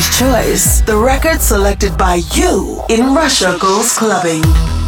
Choice, the record selected by you in Russia Goes Clubbing.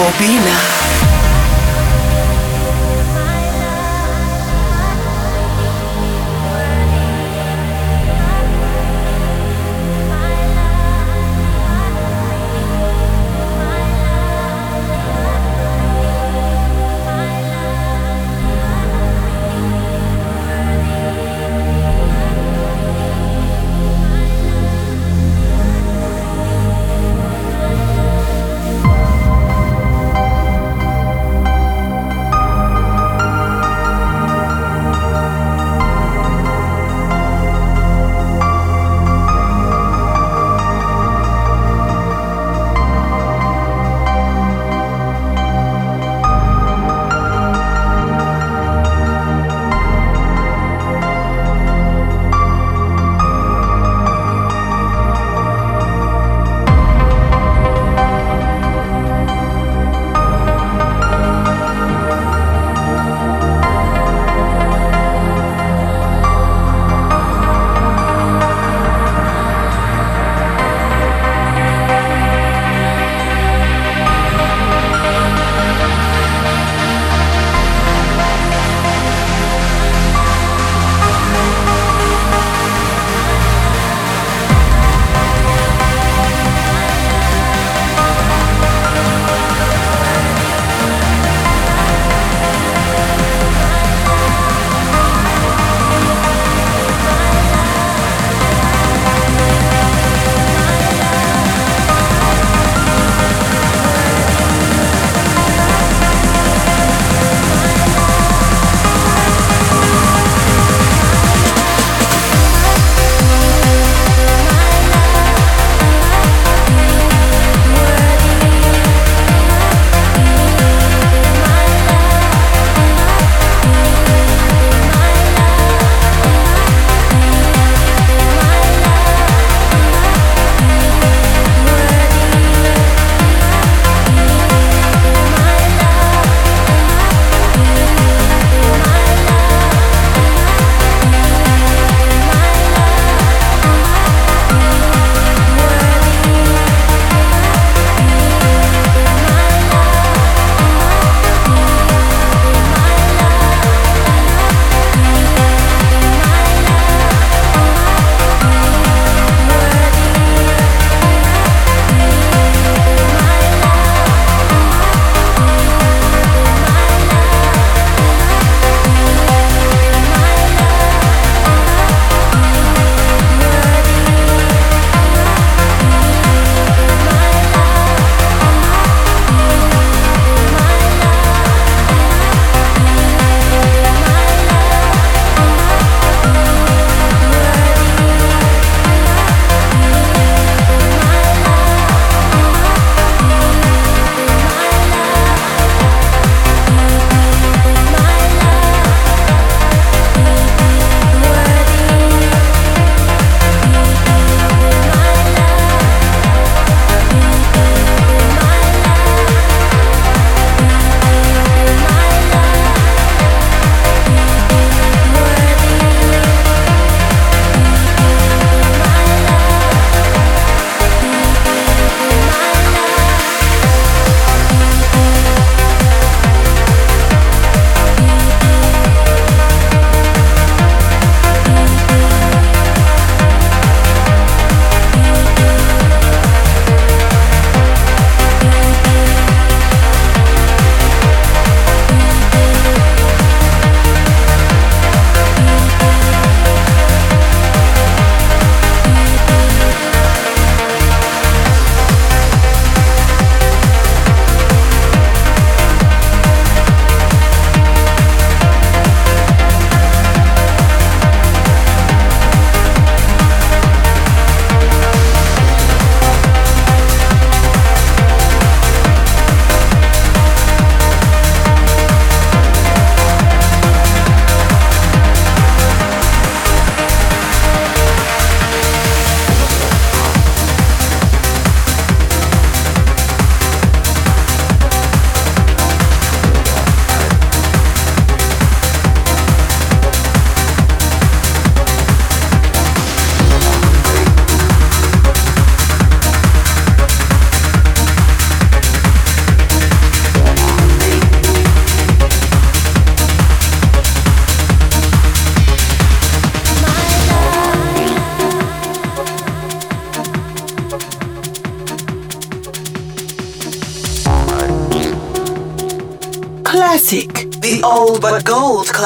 Bobina.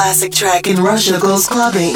Classic track in Russia goes clubbing.